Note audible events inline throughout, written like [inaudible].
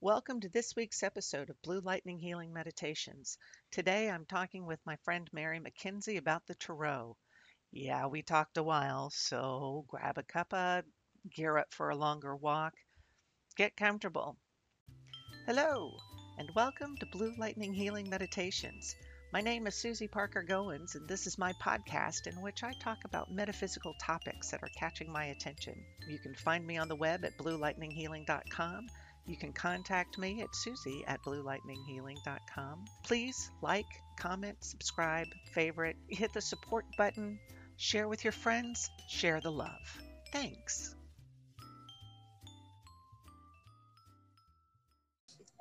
Welcome to this week's episode of Blue Lightning Healing Meditations. Today I'm talking with my friend Mary McKenzie about the Tarot. Yeah, we talked a while, so grab a cuppa, gear up for a longer walk, get comfortable. Hello, and welcome to Blue Lightning Healing Meditations. My name is Susy Parker Goins, and this is my podcast in which I talk about metaphysical topics that are catching my attention. You can find me on the web at bluelightninghealing.com. You can contact me at susie at bluelightninghealing.com. Please like, comment, subscribe, favorite, hit the support button, share with your friends, share the love. Thanks.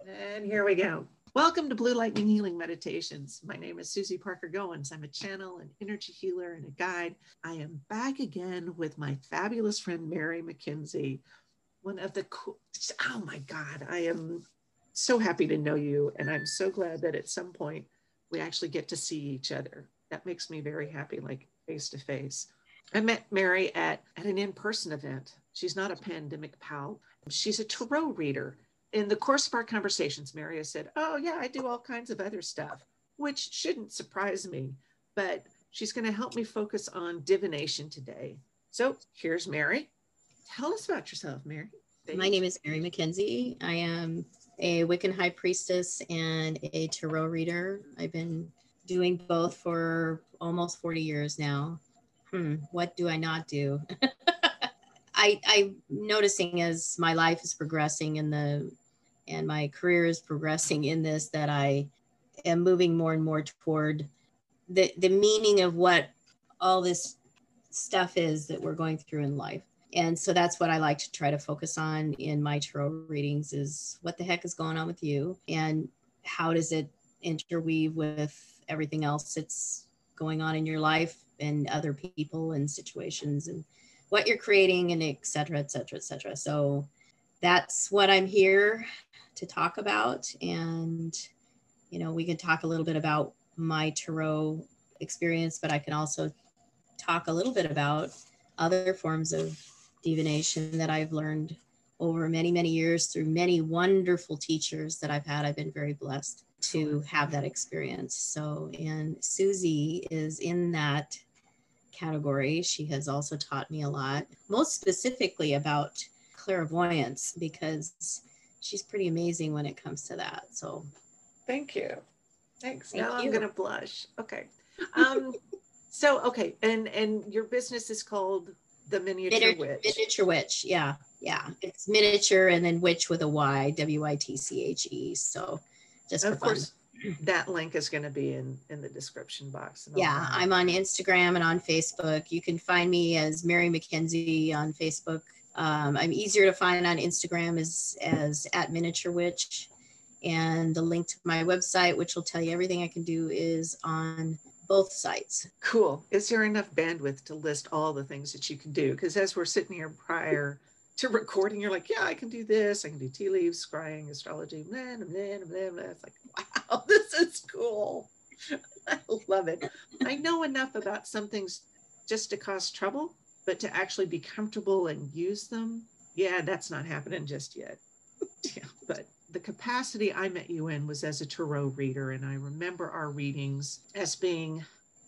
And here we go. Welcome to Blue Lightning Healing Meditations. My name is Susy Parker Goins. I'm a channel, an energy healer, and a guide. I am back again with my fabulous friend Mary McKenzie. One of the cool, oh my God, I am so happy to know you. And I'm so glad that at some point we actually get to see each other. That makes me very happy, like face to face. I met Mary at, at an in person event. She's not a pandemic pal, she's a tarot reader in the course of our conversations, Maria said, Oh, yeah, I do all kinds of other stuff, which shouldn't surprise me, but she's going to help me focus on divination today. So here's Mary. Tell us about yourself, Mary. My name is Mary McKenzie. I am a Wiccan high priestess and a tarot reader. I've been doing both for almost 40 years now. Hmm, what do I not do? [laughs] I, I'm noticing as my life is progressing in the and my career is progressing in this that I am moving more and more toward the the meaning of what all this stuff is that we're going through in life. And so that's what I like to try to focus on in my tarot readings is what the heck is going on with you and how does it interweave with everything else that's going on in your life and other people and situations and what you're creating and et cetera, et cetera, et cetera. So that's what I'm here to talk about. And, you know, we can talk a little bit about my tarot experience, but I can also talk a little bit about other forms of divination that I've learned over many, many years through many wonderful teachers that I've had. I've been very blessed to have that experience. So, and Susie is in that category. She has also taught me a lot, most specifically about clairvoyance, because she's pretty amazing when it comes to that. So thank you. Thanks. Thank now you. I'm gonna blush. Okay. Um [laughs] so okay, and and your business is called the miniature miniature witch. Miniature witch, yeah. Yeah. It's miniature and then witch with a Y, W I T C H E. So just of course that link is going to be in in the description box yeah i'm on instagram and on facebook you can find me as mary mckenzie on facebook um, I'm easier to find on Instagram as, as at miniature witch. And the link to my website, which will tell you everything I can do, is on both sites. Cool. Is there enough bandwidth to list all the things that you can do? Because as we're sitting here prior to recording, you're like, yeah, I can do this. I can do tea leaves, scrying, astrology, blah, blah, blah, blah. It's like, [laughs] wow, this is cool. [laughs] I love it. I know enough about some things just to cause trouble but to actually be comfortable and use them, yeah, that's not happening just yet. [laughs] yeah, but the capacity I met you in was as a tarot reader, and I remember our readings as being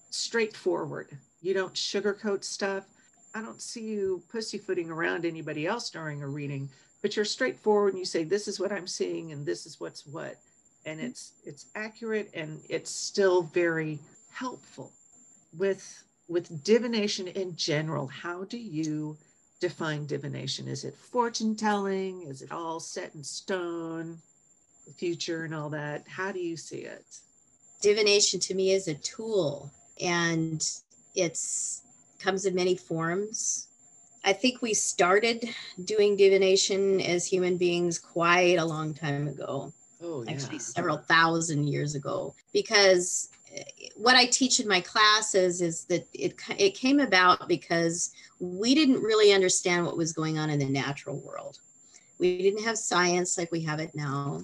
straightforward. You don't sugarcoat stuff. I don't see you pussyfooting around anybody else during a reading, but you're straightforward and you say, This is what I'm seeing, and this is what's what. And mm-hmm. it's it's accurate and it's still very helpful with with divination in general, how do you define divination? Is it fortune telling? Is it all set in stone, the future and all that? How do you see it? Divination to me is a tool and it's comes in many forms. I think we started doing divination as human beings quite a long time ago. Oh, yeah. Actually, several thousand years ago, because what I teach in my classes is that it, it came about because we didn't really understand what was going on in the natural world. We didn't have science like we have it now.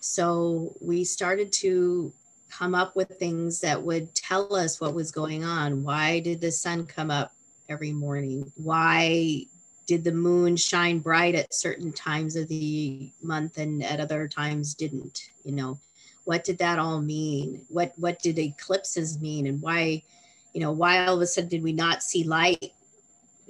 So we started to come up with things that would tell us what was going on. Why did the sun come up every morning? Why did the moon shine bright at certain times of the month and at other times didn't you know what did that all mean? What what did eclipses mean? And why you know why all of a sudden did we not see light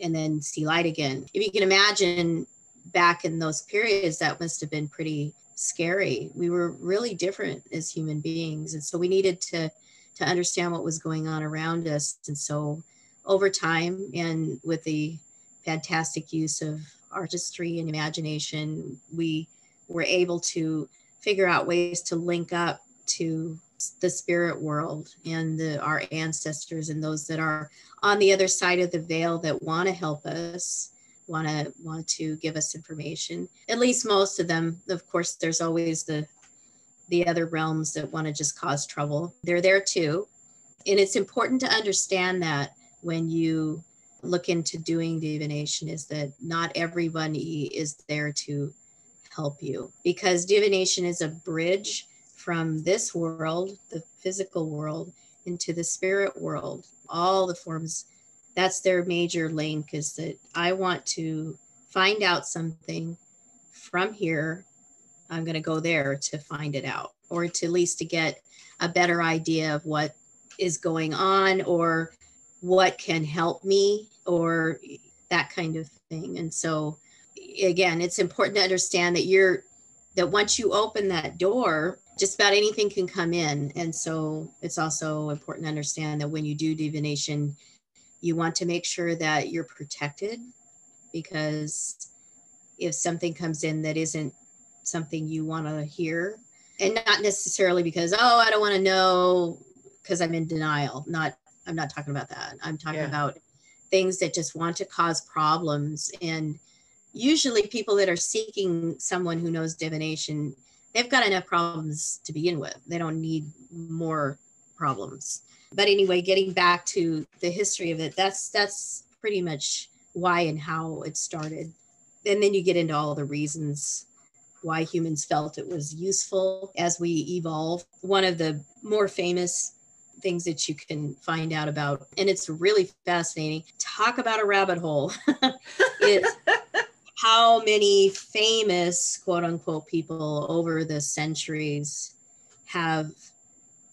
and then see light again? If you can imagine back in those periods that must have been pretty scary. We were really different as human beings. And so we needed to to understand what was going on around us. And so over time and with the fantastic use of artistry and imagination, we were able to figure out ways to link up to the spirit world and the, our ancestors and those that are on the other side of the veil that want to help us want to want to give us information. At least most of them of course there's always the the other realms that want to just cause trouble. They're there too. And it's important to understand that when you look into doing divination is that not everybody is there to help you because divination is a bridge from this world, the physical world, into the spirit world. All the forms, that's their major link is that I want to find out something from here. I'm going to go there to find it out or to at least to get a better idea of what is going on or what can help me or that kind of thing. And so again, it's important to understand that you're that once you open that door, just about anything can come in. And so it's also important to understand that when you do divination, you want to make sure that you're protected because if something comes in that isn't something you want to hear, and not necessarily because, oh, I don't want to know because I'm in denial, not I'm not talking about that. I'm talking yeah. about things that just want to cause problems. And usually, people that are seeking someone who knows divination, they've got enough problems to begin with. They don't need more problems. But anyway, getting back to the history of it, that's that's pretty much why and how it started. And then you get into all the reasons why humans felt it was useful as we evolve. One of the more famous things that you can find out about. And it's really fascinating. Talk about a rabbit hole. [laughs] how many famous quote unquote people over the centuries have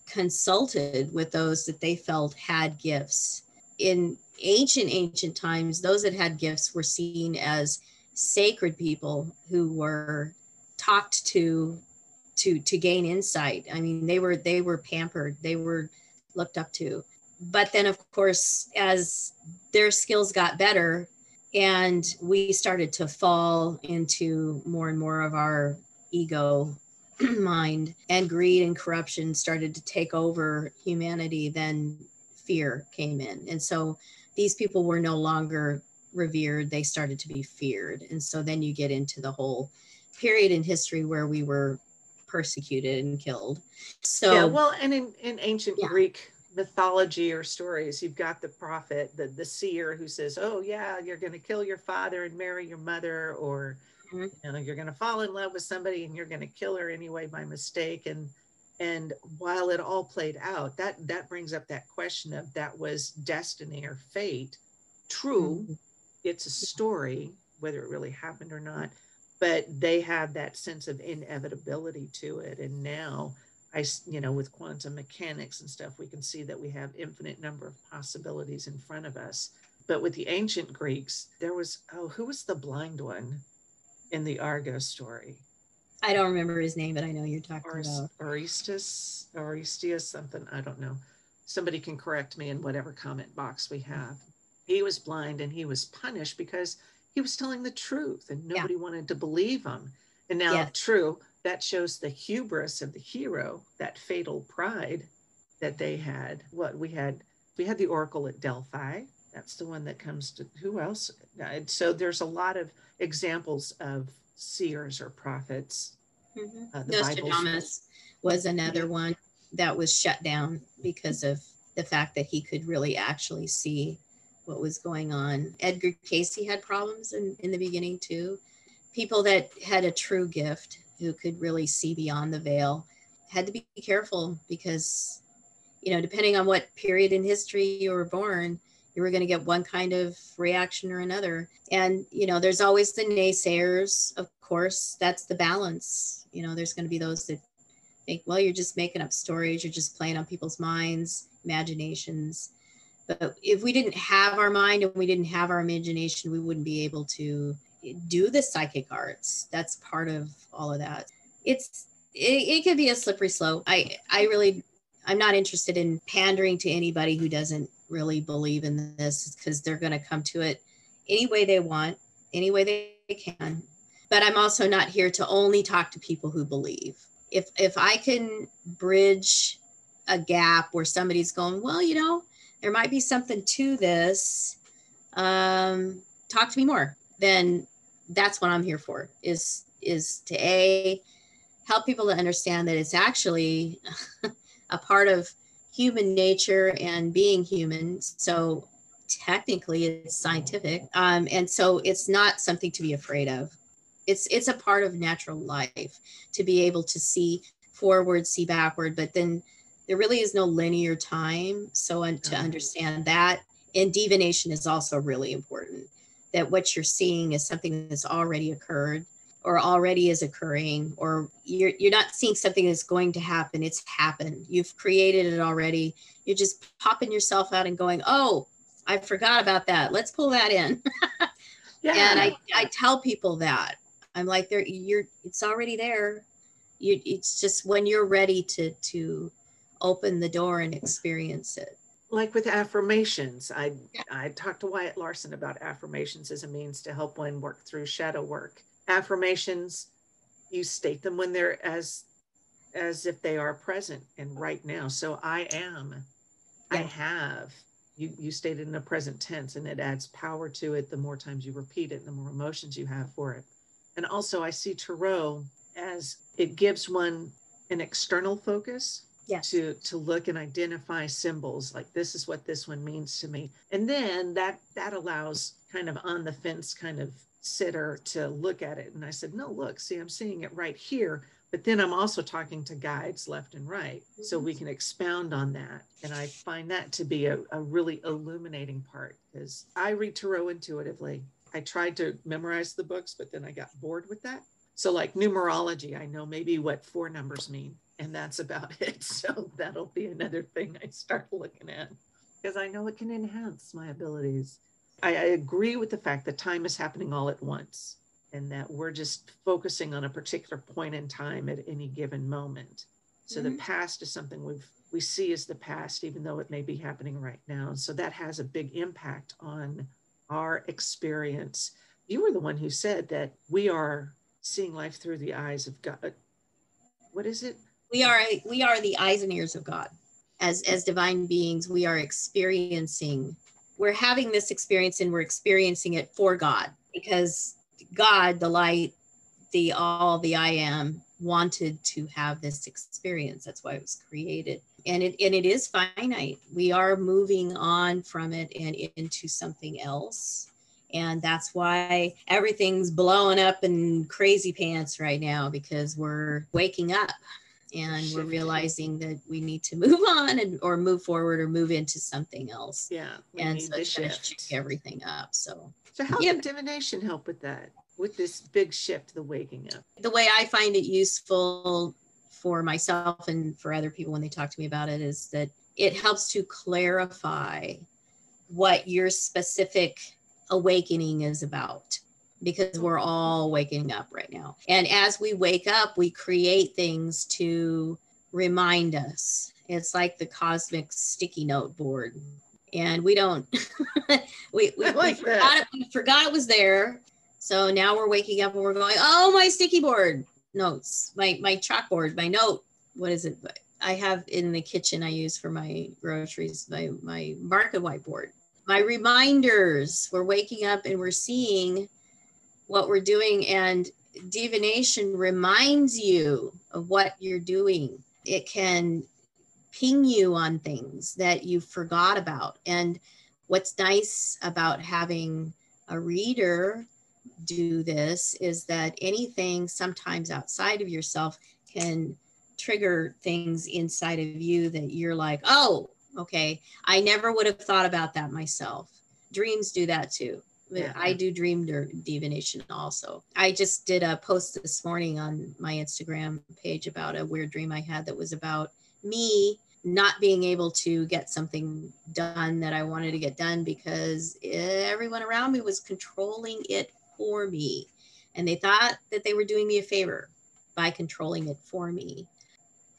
consulted with those that they felt had gifts. In ancient, ancient times, those that had gifts were seen as sacred people who were talked to to to gain insight i mean they were they were pampered they were looked up to. But then, of course, as their skills got better and we started to fall into more and more of our ego [clears throat] mind and greed and corruption started to take over humanity, then fear came in. And so these people were no longer revered, they started to be feared. And so then you get into the whole period in history where we were persecuted and killed. So yeah, well, and in, in ancient yeah. Greek mythology or stories, you've got the prophet, the the seer who says, "Oh yeah, you're going to kill your father and marry your mother," or mm-hmm. you know, you're going to fall in love with somebody and you're going to kill her anyway by mistake. And and while it all played out, that that brings up that question of that was destiny or fate. True, mm-hmm. it's a story, whether it really happened or not but they have that sense of inevitability to it and now i you know with quantum mechanics and stuff we can see that we have infinite number of possibilities in front of us but with the ancient greeks there was oh who was the blind one in the argo story i don't remember his name but i know you're talking or, about orestes orestius something i don't know somebody can correct me in whatever comment box we have he was blind and he was punished because he was telling the truth and nobody yeah. wanted to believe him. And now, yes. true, that shows the hubris of the hero, that fatal pride that they had. What we had, we had the oracle at Delphi. That's the one that comes to who else? So there's a lot of examples of seers or prophets. Mm-hmm. Uh, Nostradamus was another one that was shut down because of the fact that he could really actually see what was going on. Edgar Cayce had problems in, in the beginning too. People that had a true gift who could really see beyond the veil had to be careful because, you know, depending on what period in history you were born, You were going to get one kind of reaction or another. And, you know, there's always the naysayers, of course. That's the balance. You know, there's going to be those that think, well, you're just making up stories, you're just playing on people's minds, imaginations. But if we didn't have our mind and we didn't have our imagination, we wouldn't be able to do the psychic arts. That's part of all of that. It's it, it could be a slippery slope. I I really I'm not interested in pandering to anybody who doesn't really believe in this because they're going to come to it any way they want, any way they can. But I'm also not here to only talk to people who believe. If if I can bridge a gap where somebody's going, well, you know, there might be something to this. Um, talk to me more. Then that's what I'm here for. Is is to a help people to understand that it's actually [laughs] a part of human nature and being human. So technically it's scientific. Um, and so it's not something to be afraid of. It's it's a part of natural life to be able to see forward, see backward, but then there really is no linear time. So to mm-hmm. understand that, and divination is also really important. That what you're seeing is something that's already occurred or already is occurring or you're you're not seeing something that's going to happen. It's happened. You've created it already. You're just popping yourself out and going oh i forgot about that. Let's pull that in. [laughs] Yeah. and i i tell people that. I'm like there you're it's already there. You it's just when you're ready to to open the door and experience it like with affirmations i yeah. i talked to wyatt larson about affirmations as a means to help one work through shadow work affirmations you state them when they're as as if they are present and right now so i am yeah. i have you you state it in the present tense and it adds power to it the more times you repeat it the more emotions you have for it and also i see tarot as it gives one an external focus yes. to to look and identify symbols like this is what this one means to me and then that that allows kind of on the fence kind of sitter to look at it. And I said, no, look, see, I'm seeing it right here. But then I'm also talking to guides left and right. So we mm-hmm. can expound on that. And I find that to be a, a really illuminating part because I read Tarot intuitively. I tried to memorize the books, but then I got bored with that. So, like numerology, I know maybe what four numbers mean, and that's about [laughs] it. So, that'll be another thing I start looking at because I know it can enhance my abilities. I, I agree with the fact that time is happening all at once and that we're just focusing on a particular point in time at any given moment. So mm-hmm. the past is something we've we see as the past, even though it may be happening right now. So that has a big impact on our experience. You were the one who said that we are seeing life through the eyes of God. What is it? We are we are the eyes and ears of God. As as divine beings, we are experiencing we're having this experience and we're experiencing it for God because God, the light, the all, the I am, wanted to have this experience. That's why it was created. And it and it is finite. We are moving on from it and into something else. And that's why everything's blowing up in crazy pants right now because we're waking up and we're realizing that we need to [laughs] move on and or move forward or move into something else. Yeah. And so it's going to shake everything up. So so how yeah. can divination help with that? With this big shift, the waking up? The way I find it useful for myself and for other people when they talk to me about it is that it helps to clarify what your specific awakening is about because we're all waking up right now. And as we wake up, we create things to remind us. It's like the cosmic sticky note board. And we don't, [laughs] we, we, like we, forgot it, we forgot it was there. So now we're waking up and we're going, oh, my sticky board notes, my, my chalkboard, my note. What is it? I have in the kitchen I use for my groceries, my, my market whiteboard. My reminders, we're waking up and we're seeing what we're doing and divination reminds you of what you're doing it can ping you on things that you forgot about and what's nice about having a reader do this is that anything sometimes outside of yourself can trigger things inside of you that you're like oh Okay. I never would have thought about that myself. Dreams do that too. Yeah. I do dream divination also. I just did a post this morning on my Instagram page about a weird dream I had that was about me not being able to get something done that I wanted to get done because everyone around me was controlling it for me. And they thought that they were doing me a favor by controlling it for me.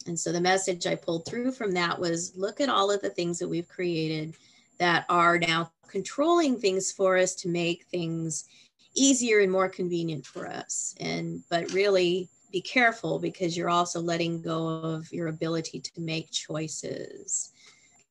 And so the message I pulled through from that was look at all of the things that we've created that are now controlling things for us to make things easier and more convenient for us. And but really be careful because you're also letting go of your ability to make choices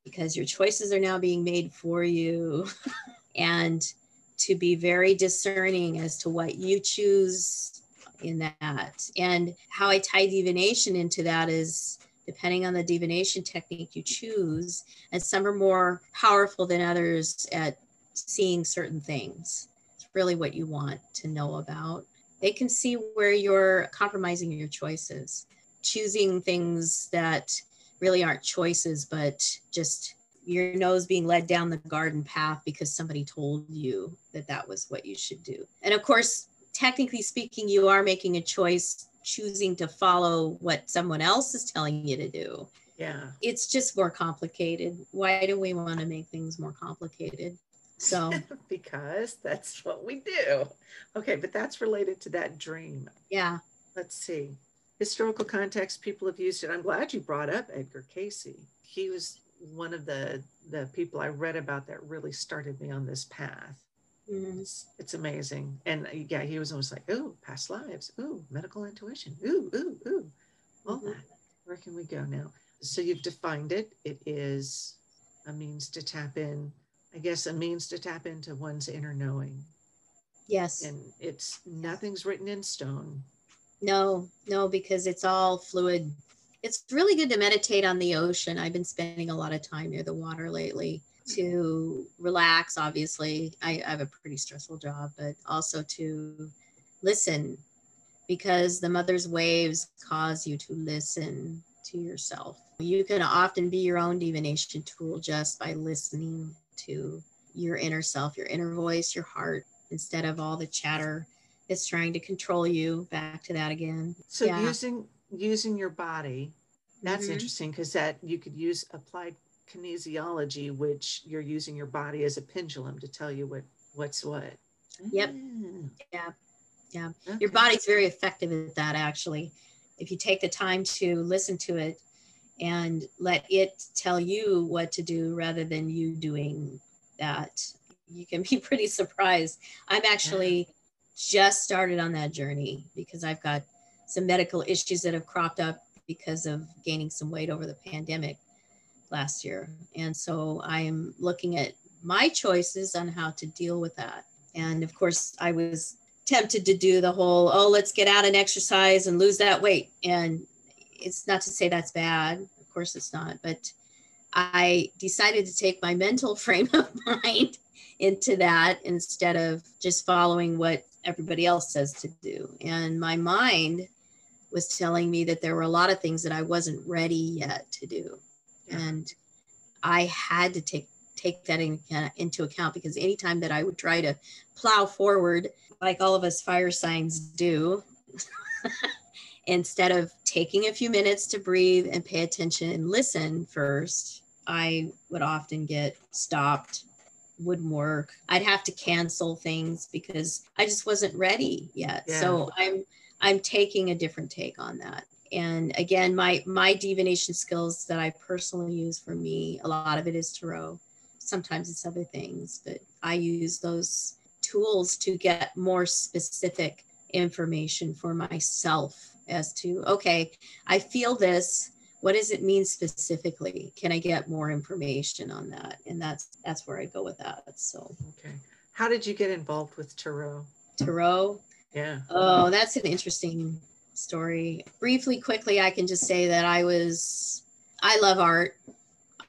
because your choices are now being made for you [laughs] and to be very discerning as to what you choose in that. And how I tie divination into that is depending on the divination technique you choose, and some are more powerful than others at seeing certain things. It's really what you want to know about. They can see where you're compromising your choices, choosing things that really aren't choices, but just your nose being led down the garden path because somebody told you that that was what you should do. And of course, technically speaking, you are making a choice choosing to follow what someone else is telling you to do. Yeah. It's just more complicated. Why do we want to make things more complicated? So, [laughs] because that's what we do. Okay, but that's related to that dream. yeah. Let's see. Historical context, people have used it. I'm glad you brought up Edgar Cayce. He was one of the the people I read about that really started me on this path. Mhm. It's, amazing. And uh, yeah, he was almost like, ooh, past lives, ooh, medical intuition, ooh, ooh, ooh, all Mhm. that. Where can we go now? So you've defined it. It is a means to tap in, I guess, a means to tap into one's inner knowing. Yes. And it's nothing's written in stone. No, no, because it's all fluid. It's really good to meditate on the ocean. I've been spending a lot of time near the water lately to relax. Obviously, I, I have a pretty stressful job, but also to listen because the mother's waves cause you to listen to yourself. You can often be your own divination tool just by listening to your inner self, your inner voice, your heart, instead of all the chatter it's trying to control you back to that again So Yeah. using using your body, that's Mhm. interesting because that you could use applied kinesiology, which you're using your body as a pendulum to tell you what what's what. Yep. Mm, Yeah. Yeah. okay. your body's very effective at that actually if you take the time to listen to it and let it tell you what to do rather than you doing that you can be [laughs] pretty surprised i'm actually just started on that journey because i've got some medical issues that have cropped up because of gaining some weight over the pandemic last year. And so i'm looking at my choices on how to deal with that. And of course i was tempted to do the whole oh let's get out and exercise and lose that weight. And it's not to say that's bad. Of course it's not. But i decided to take my mental [laughs] frame of mind into that instead of just following what everybody else says to do. And my mind was telling me that there were a lot of things that i wasn't ready yet to do. And i had to take take that in, uh, into account because anytime that i would try to plow forward like all of us fire signs do, [laughs] instead of taking a few minutes to breathe and pay attention and listen first, I would often get stopped, wouldn't work. I'd have to cancel things because I just wasn't ready yet. So I'm I'm taking a different take on that. And again, my my divination skills that I personally use for me, a lot of it is tarot. Sometimes it's other things, but I use those tools to get more specific information for myself as to okay i feel this what does it mean specifically can i get more information on that and that's that's where i go with that so Okay. How did you get involved with tarot? tarot Yeah. oh that's an interesting story briefly quickly i can just say that i was i love art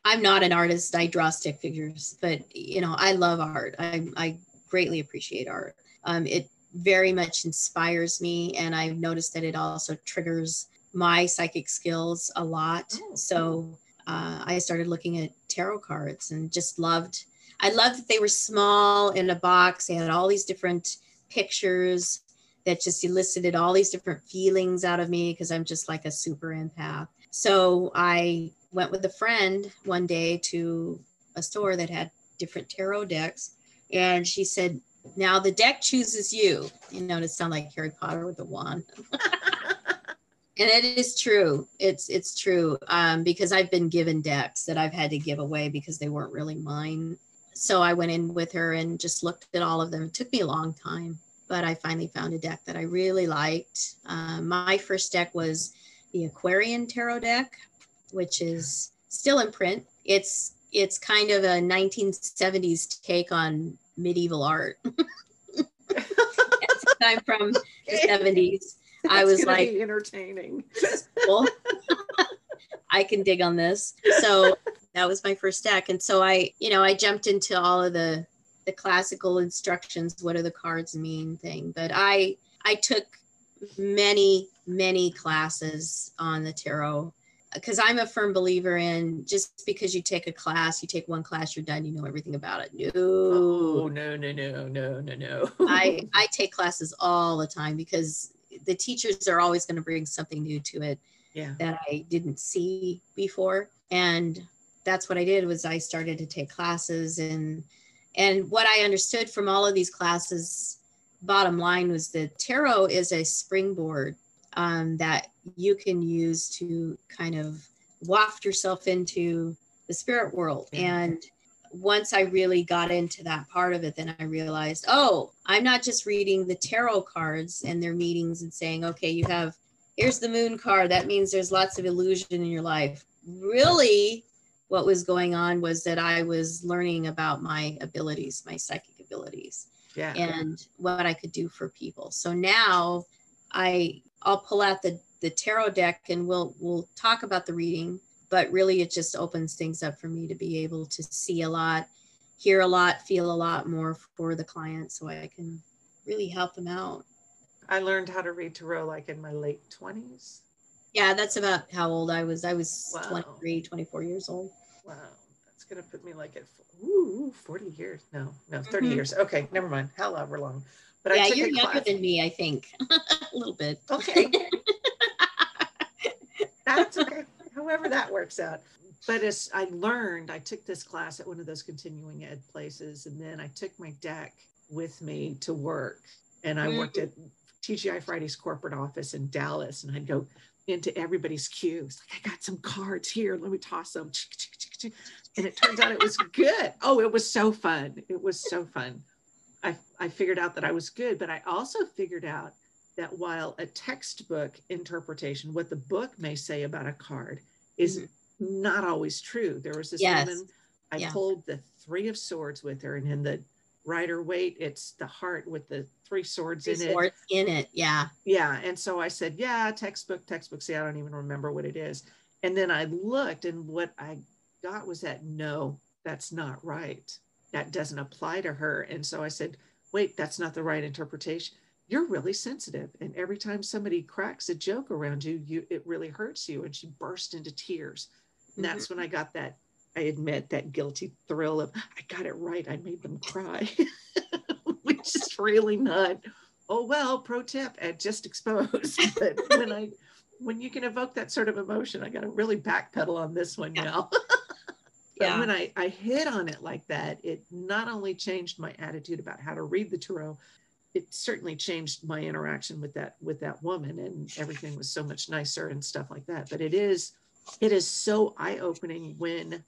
i'm not an artist i draw stick figures but you know i love art i, I greatly appreciate art um, it very much inspires me and i've noticed that it also triggers my psychic skills a lot Oh. so uh, I started looking at tarot cards and just loved. I loved that they were small in a box. They had all these different pictures that just elicited all these different feelings out of me because I'm just like a super empath. So I went with a friend one day to a store that had different tarot decks, and she said, "Now the deck chooses you." You know, to sound like Harry Potter with a wand. [laughs] and it is true it's it's true um, because i've been given decks that i've had to give away because they weren't really mine so i went in with her and just looked at all of them it took me a long time but i finally found a deck that i really liked um, my first deck was the aquarian tarot deck which is still in print it's it's kind of a 1970s take on medieval art [laughs] i'm from the [laughs] 70s I was like entertaining. Well, I can dig on this. So that was my first deck. And so I, you know, I jumped into all of the the classical instructions, what do the cards mean thing. But I I took many, many classes on the tarot because I'm a firm believer in just because you take a class, you take one class, you're done, you know everything about it. No, oh, no, no, no, no, no, no. I [laughs] I take classes all the time because the teachers are always going to bring something new to it yeah. that I didn't see before. And that's what I did was I started to take classes and and what I understood from all of these classes, bottom line was that tarot is a springboard um, that you can use to kind of waft yourself into the spirit world. And once I really got into that part of it, then I realized, oh, I'm not just reading the tarot cards and their meetings and saying, okay, you have, here's the moon card. That means there's lots of illusion in your life. Really, what was going on was that I was learning about my abilities, my psychic abilities, yeah. and what I could do for people. So now I, I'll pull out the, the tarot deck and we'll, we'll talk about the reading but really it just opens things up for me to be able to see a lot hear a lot feel a lot more for the client so i can really help them out i learned how to read tarot like in my late 20s yeah that's about how old i was. I was Wow. 23 24 years old. Wow that's gonna put me like at ooh, 40 years. No no 30 Mhm. years. Okay never mind. However long. But yeah i took you're younger class. than me i think [laughs] a little bit. Okay. [laughs] That's okay. However that works out. But as i learned i took this class at one of those continuing ed places and then i took my deck with me to work and i worked at tgi friday's corporate office in dallas and i'd go into everybody's queues like i got some cards here let me toss them and it turns out it was good oh it was so fun it was so fun I, I figured out that i was good but i also figured out that while a textbook interpretation, what the book may say about a card, is Mhm. not always true. There was this Yes. woman, I Yeah. pulled the Three of Swords with her, and in the Rider Waite, it's the heart with the three swords Three in it. swords in it yeah Yeah. And so I said, Yeah, textbook, textbook. See, I don't even remember what it is. And then I looked, and what I got was that no, that's not right. That doesn't apply to her. And so I said, Wait, that's not the right interpretation. You're really sensitive. And every time somebody cracks a joke around you, you it really hurts you. And she burst into tears. And Mm-hmm. that's when I got that, I admit, that guilty thrill of, I got it right. I made them cry, [laughs] which is really not oh well pro tip and just exposed [laughs] but when i when you can evoke that sort of emotion i got to really backpedal on this one Yeah. now [laughs] Yeah. when I, I hit on it like that it not only changed my attitude about how to read the tarot it certainly changed my interaction with that with that woman and everything was so much nicer and stuff like that but it is it is so eye-opening when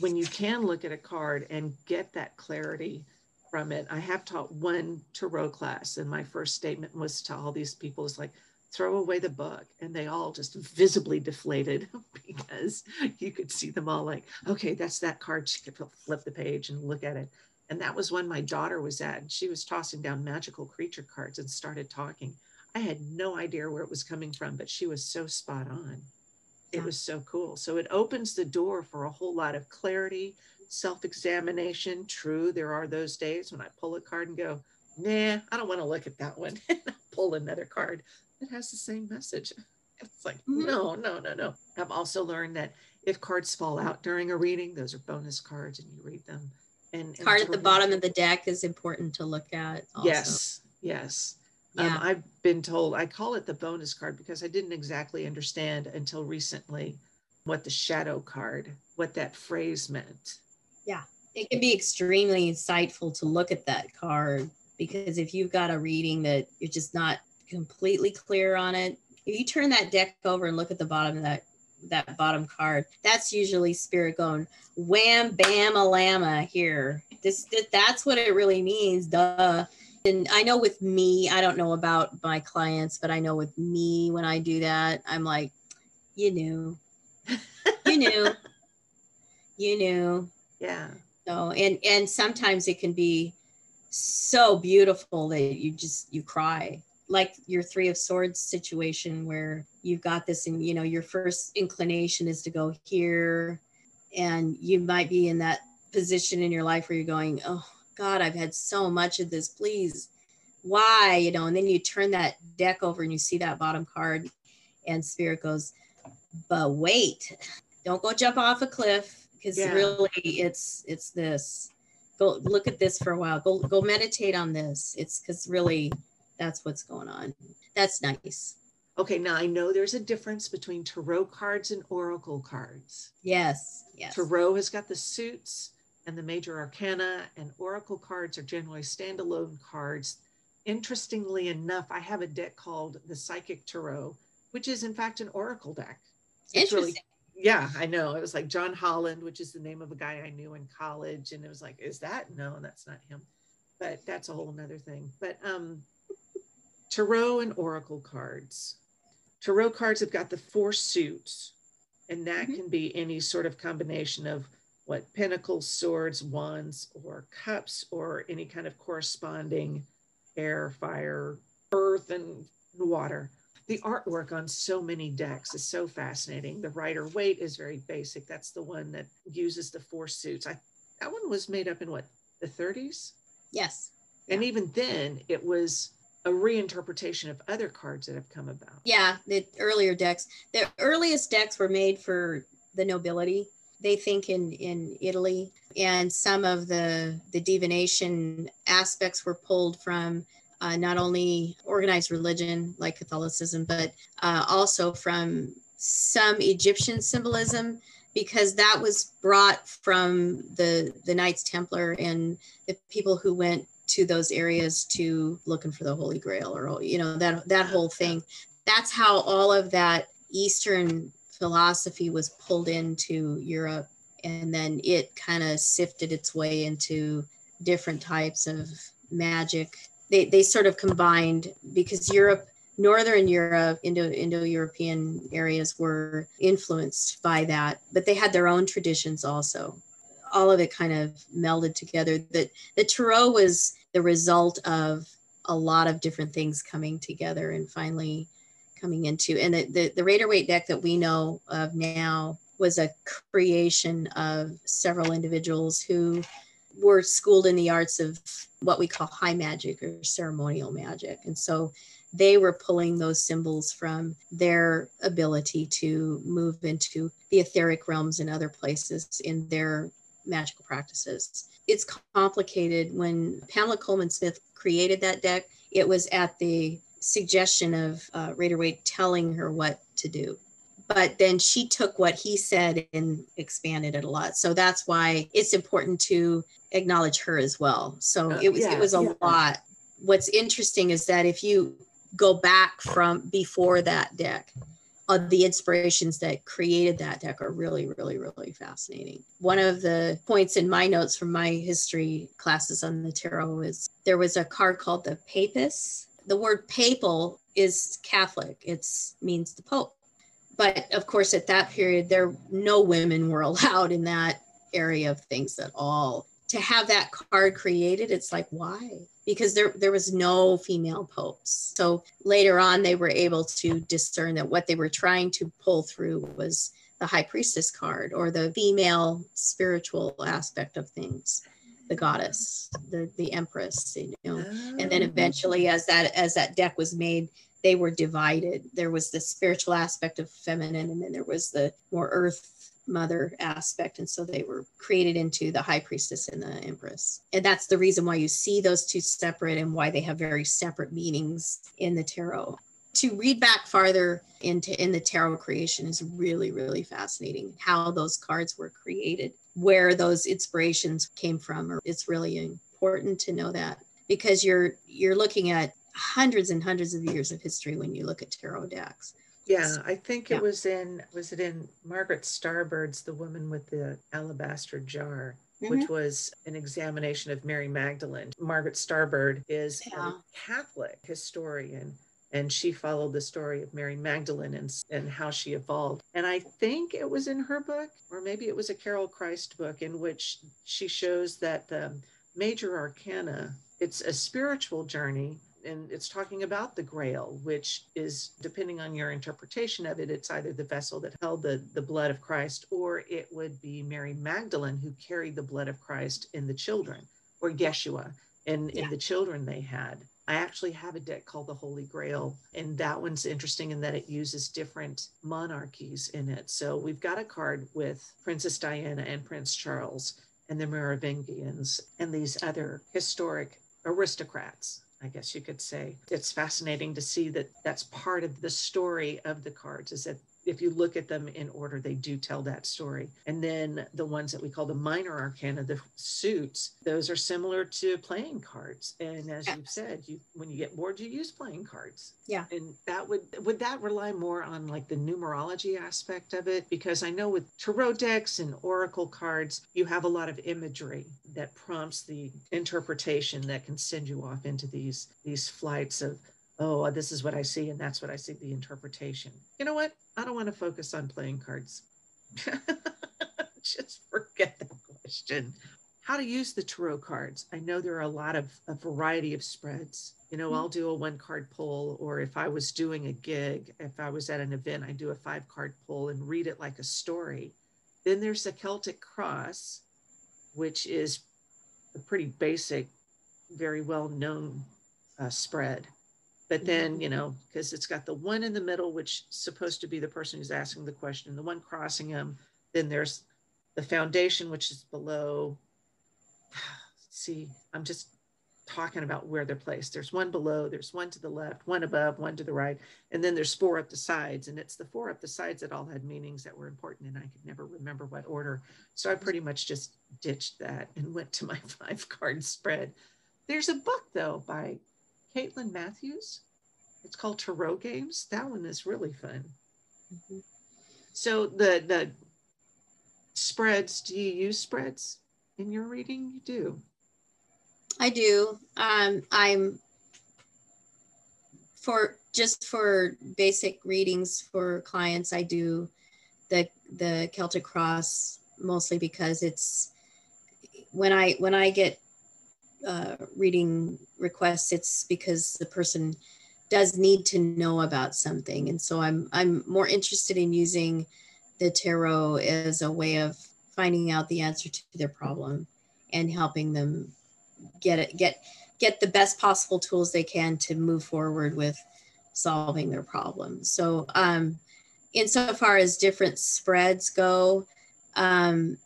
when you can look at a card and get that clarity from it. I have taught one tarot class, and my first statement was to all these people is like, throw away the book. And they all just visibly deflated [laughs] because you could see them all like, okay, that's that card. She could flip the page and look at it. And that was when my daughter was at, and she was tossing down magical creature cards and started talking. I had no idea where it was coming from, but she was so spot on. It was so cool. So it opens the door for a whole lot of clarity, self examination. True, there are those days when I pull a card and go, nah, I don't want to look at that one. [laughs] And I pull another card that has the same message. It's like, Mhm. no, no, no, no. I've also learned that if cards fall out during a reading, those are bonus cards and you read them. And, and Card at the to- bottom of the deck is important to look at. Also. Yes, yes. Um, I've been told, I call it the bonus card because I didn't exactly understand until recently what the shadow card, what that phrase meant. Yeah. It can be extremely insightful to look at that card because if you've got a reading that you're just not completely clear on it if you turn that deck over and look at the bottom of that that bottom card that's usually spirit going wham bam a llama here this that, that's what it really means duh and i know with me i don't know about my clients but i know with me when i do that i'm like you knew. You knew. [laughs] You knew. Yeah. so and and sometimes it can be so beautiful that you just you cry. Like your three of swords situation where you've got this and you know your first inclination is to go here and you might be in that position in your life where you're going oh god i've had so much of this. Please why you know and then you turn that deck over and you see that bottom card and spirit goes but wait don't go jump off a cliff because Yeah. really it's it's this. Go look at this for a while. Go go meditate on this. It's because really that's what's going on. That's nice. Okay, now I know there's a difference between tarot cards and oracle cards. yes yes. Tarot has got the suits and the major arcana, and oracle cards are generally standalone cards. Interestingly enough, I have a deck called the Psychic Tarot, which is in fact an oracle deck. It's really interesting yeah, I know. It was like John Holland, which is the name of a guy I knew in college. And it was like, is that? No, that's not him. But that's a whole nother thing. But um tarot and oracle cards. Tarot cards have got the four suits, and that Mhm. can be any sort of combination of what pentacles, swords, wands, or cups, or any kind of corresponding air, fire, earth, and water the artwork on so many decks is so fascinating. The Rider Waite is very basic. That's the one that uses the four suits. I that one was made up in what the 30s, yes and even then it was a reinterpretation of other cards that have come about. yeah the earlier decks the earliest decks were made for the nobility they think in in italy. And some of the the divination aspects were pulled from uh, not only organized religion like catholicism but uh, also from some egyptian symbolism because that was brought from the the knights templar and the people who went to those areas to looking for the holy grail or you know that that whole thing. That's how all of that eastern philosophy was pulled into europe and then it kind of sifted its way into different types of magic. They, they sort of combined because europe northern europe indo indo-european areas were influenced by that but they had their own traditions also. All of it kind of melded together. That the tarot was the result of a lot of different things coming together and finally coming into and the, the, the Raider Waite deck that we know of now was a creation of several individuals who were schooled in the arts of what we call high magic or ceremonial magic. And so they were pulling those symbols from their ability to move into the etheric realms and other places in their magical practices. It's complicated. When Pamela Colman Smith created that deck, it was at the suggestion of uh, Raider Waite telling her what to do. But then she took what he said and expanded it a lot. So that's why it's important to acknowledge her as well. So Uh, it was yeah, it was a yeah. lot. What's interesting is that if you go back from before that deck, uh, the inspirations that created that deck are really, really, really fascinating. One of the points in my notes from my history classes on the tarot is there was a card called the Papess. The word papal is Catholic. It means the Pope. But of course, at that period, there no women were [laughs] allowed in that area of things at all. To have that card created, it's like why? Because there there was no female popes. So later on, they were able to discern that what they were trying to pull through was the high priestess card or the female spiritual aspect of things, the goddess, the the empress, you know and then eventually as that as that deck was made they were divided. There was the spiritual aspect of feminine, and then there was the more earth mother aspect. And so they were created into the high priestess and the empress. And that's the reason why you see those two separate and why they have very separate meanings in the tarot. To read back farther into in the tarot creation is really, really fascinating how those cards were created, where those inspirations came from. Or it's really important to know that because you're you're looking at hundreds and hundreds of years of history when you look at tarot decks. Yeah, I think Yeah. it was in was it in Margaret Starbird's The Woman with the Alabaster Jar, which mm-hmm. was an examination of Mary Magdalene. Margaret Starbird is Yeah. a Catholic historian and she followed the story of Mary Magdalene and, and how she evolved. And I think it was in her book, or maybe it was a Carol Christ book, in which she shows that the major arcana, it's a spiritual journey and it's talking about the grail which is depending on your interpretation of it it's either the vessel that held the, the blood of christ or it would be mary magdalene who carried the blood of christ in the children or yeshua in, in the children they had. I actually have a deck called the holy grail and that one's interesting in that it uses different monarchies in it. So we've got a card with princess diana and prince charles and the merovingians and these other historic aristocrats I guess you could say. It's fascinating to see that that's part of the story of the cards is that if you look at them in order, they do tell that story. And then the ones that we call the minor arcana, the suits, those are similar to playing cards. And as you've said, you when you get bored, you use playing cards. Yeah. And that would would that rely more on like the numerology aspect of it? Because I know with tarot decks and oracle cards, you have a lot of imagery that prompts the interpretation that can send you off into these these flights of oh this is what i see and that's what i see the interpretation. You know what? I don't want to focus on playing cards. [laughs] Just forget that question. How to use the tarot cards. I know there are a lot of a variety of spreads. You know i'll do a one card pull or if i was doing a gig if i was at an event i do a five card pull and read it like a story. Then there's the celtic cross which is a pretty basic very well known uh, spread but mm-hmm. then you know because it's got the one in the middle which is supposed to be the person who's asking the question the one crossing him then there's the foundation which is below [sighs] see i'm just talking about where they're placed. There's one below there's one to the left one above one to the right and then there's four up the sides and it's the four up the sides that all had meanings that were important and i could never remember what order. So i pretty much just ditched that and went to my [laughs] five card spread. There's a book though by Caitlin Matthews. It's called Tarot Games. That one is really fun. Mhm. So the the spreads, do you use spreads in your reading? You do. I do. Um, I'm for just for basic readings for clients. I do the the Celtic Cross mostly because it's when I when I get uh, reading requests, it's because the person does need to know about something, and so I'm I'm more interested in using the tarot as a way of finding out the answer to their problem and helping them get it get get the best possible tools they can to move forward with solving their problem. So um insofar as different spreads go um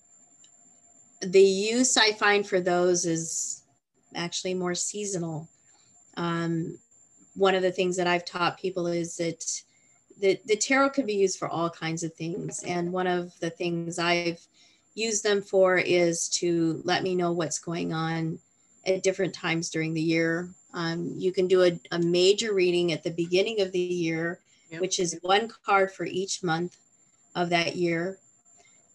the use i find for those is actually more seasonal um one of the things that i've taught people is that the, the tarot can be used for all kinds of things and one of the things i've used them for is to let me know what's going on at different times during the year. Um, you can do a, a major reading at the beginning of the year, Yep. which is one card for each month of that year.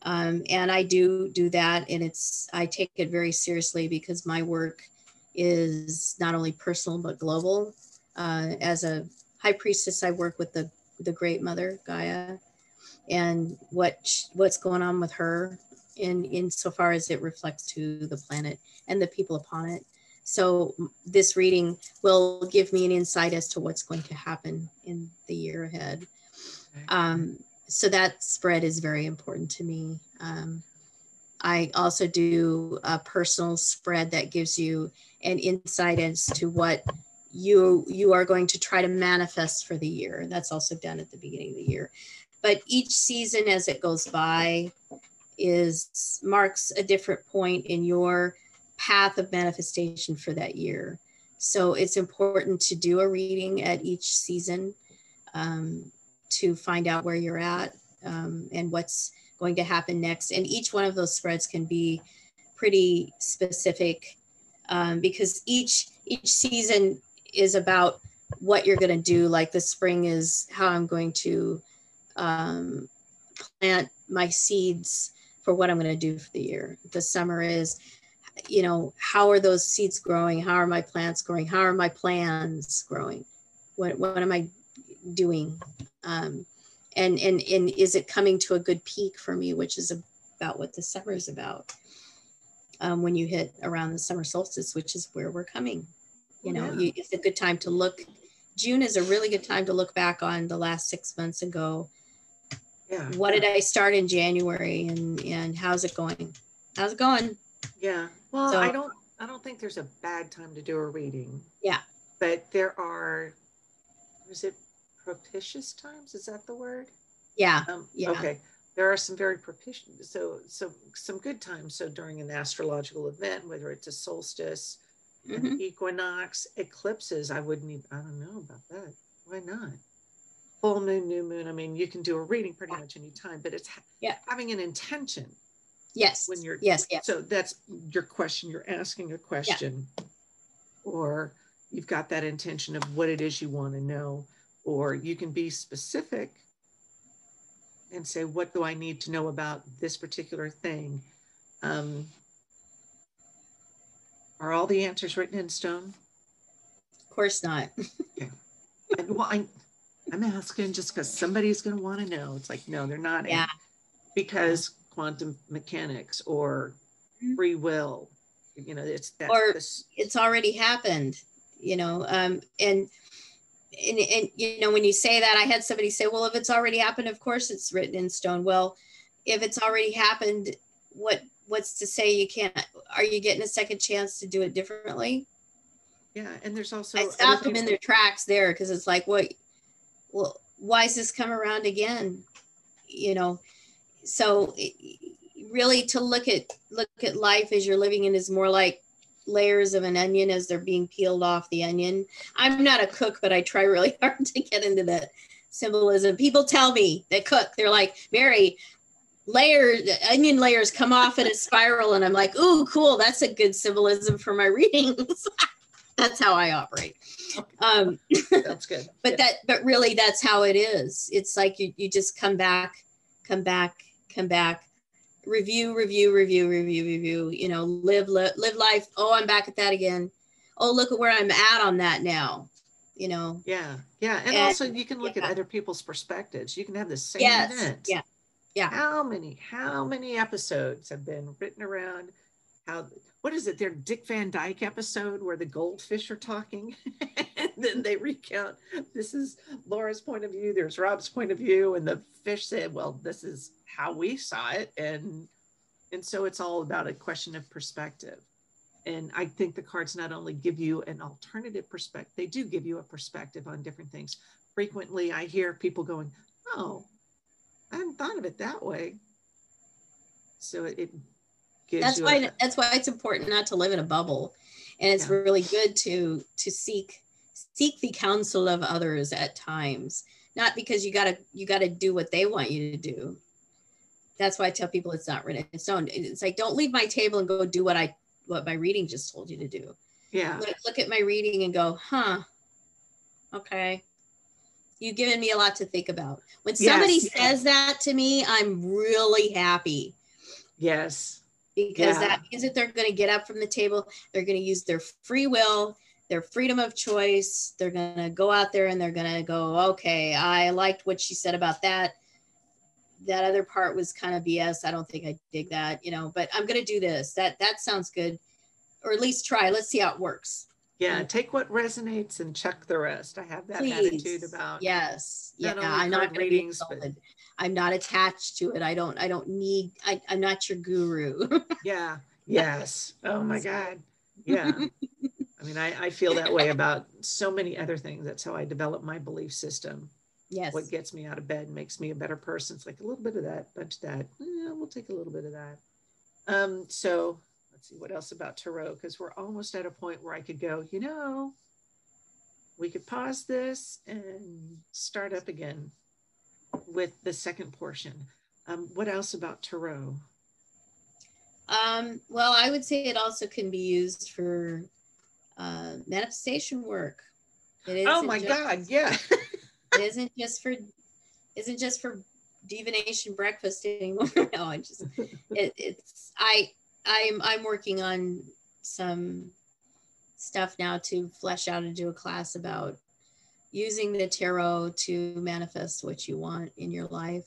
Um, and I do do that, and it's I take it very seriously because my work is not only personal but global. Uh, as a high priestess, I work with the the Great Mother Gaia, and what sh- what's going on with her in insofar as it reflects to the planet and the people upon it. So this reading will give me an insight as to what's going to happen in the year ahead. Um, so that spread is very important to me. Um, I also do a personal spread that gives you an insight as to what you you are going to try to manifest for the year. That's also done at the beginning of the year. But each season as it goes by is marks a different point in your path of manifestation for that year. So it's important to do a reading at each season um, to find out where you're at um, and what's going to happen next. And each one of those spreads can be pretty specific um, because each each season is about what you're going to do. Like the spring is how I'm going to um, plant my seeds for what I'm going to do for the year. The summer is, you know, how are those seeds growing? How are my plants growing? How are my plans growing? What what am I doing? Um, and and and is it coming to a good peak for me, which is about what the summer is about. Um, when you hit around the summer solstice, which is where we're coming, you know, Yeah. you, it's a good time to look. June is a really good time to look back on the last six months and go, Yeah. what did I start in January and and how's it going? How's it going? Yeah. Well, So- I don't I don't think there's a bad time to do a reading. Yeah. But there are is it propitious times? Is that the word? Yeah, Um, Yeah. Okay. There are some very propitious, so so some good times. So during an astrological event, whether it's a solstice, an mhm, equinox, eclipses, I wouldn't even. I don't know about that. Why not? Full moon, new moon. I mean, you can do a reading pretty much any time, but it's Yeah. having an intention yes, when you're yes, yes, so that's your question you're asking a question or you've got that intention of what it is you want to know or you can be specific and say what do i need to know about this particular thing um, are all the answers written in stone of course not. [laughs] and well, I, i'm asking just because somebody's going to want to know it's like no they're not Yeah. because quantum mechanics or Mhm. free will you know it's that Or- this, It's already happened, you know, um, and and, and you know when you say that i had somebody say well if it's already happened of course it's written in stone. Well if it's already happened what what's to say you can't are you getting a second chance to do it differently? Yeah, and there's also i stopped them in their tracks there because it's like what well why is this come around again? You know so it- really to look at look at life as you're living in is more like layers of an onion as they're being peeled off the onion. I'm not a cook but i try [laughs] really hard to get into that symbolism. People tell me they cook they're like mary layers onion layers come off in a spiral and i'm like ooh cool that's a good symbolism for my [laughs] readings. [laughs] That's how i operate. Um That's good. but Yeah. that but really that's how it is. It's like you, you just come back come back come back review review review review review you know live li- live life oh i'm back at that again oh look at where i'm at on that now you know yeah, yeah, and, and- also you can look yeah. at other people's perspectives. You can have the same yes event. yeah yeah. How many how many episodes have been written around how what is it? Their Dick Van Dyke episode where the goldfish are talking, [laughs] and then they recount this is Laura's point of view. There's Rob's point of view, and the fish said, "Well, this is how we saw it," and and so it's all about a question of perspective. And I think the cards not only give you an alternative perspective, they do give you a perspective on different things. Frequently, I hear people going, "Oh, I hadn't thought of it that way." So it, that's why a, that's why it's important not to live in a bubble. And it's Yeah. really good to to seek seek the counsel of others at times not because you gotta you gotta do what they want you to do. That's why i tell people it's not written in stone. It's like don't leave my table and go do what i what my reading just told you to do. Yeah, look, look at my reading and go huh okay. You've given me a lot to think about. When somebody Yes, says that to me i'm really happy. Yes, because Yeah. that means that they're going to get up from the table. They're going to use their free will, their freedom of choice. They're going to go out there and they're going to go, okay, I liked what she said about that. That other part was kind of BS. I don't think I dig that, you know, but I'm going to do this. That that sounds good. Or at least try. Let's see how it works. yeah. Take what resonates and check the rest. I have that Please. attitude about Yes. Yeah. I'm not card going to be readings, but-. I'm not attached to it. I don't I don't need I, I'm not your guru. [laughs] yeah, yes. Oh my God, yeah. I mean, I, I feel that way about so many other things. That's how I develop my belief system. Yes. What gets me out of bed makes me a better person. It's like a little bit of that, bunch of that. Yeah, we'll take a little bit of that. Um, so let's see what else about Tarot, because we're almost at a point where I could go, you know, we could pause this and start up again with the second portion. Um, what else about Tarot? Um, well, I would say it also can be used for uh, manifestation work. It Oh my just- God, yeah. [laughs] It isn't just for isn't just for divination breakfast anymore. [laughs] no, I just it, it's I I'm I'm working on some stuff now to flesh out and do a class about using the tarot to manifest what you want in your life.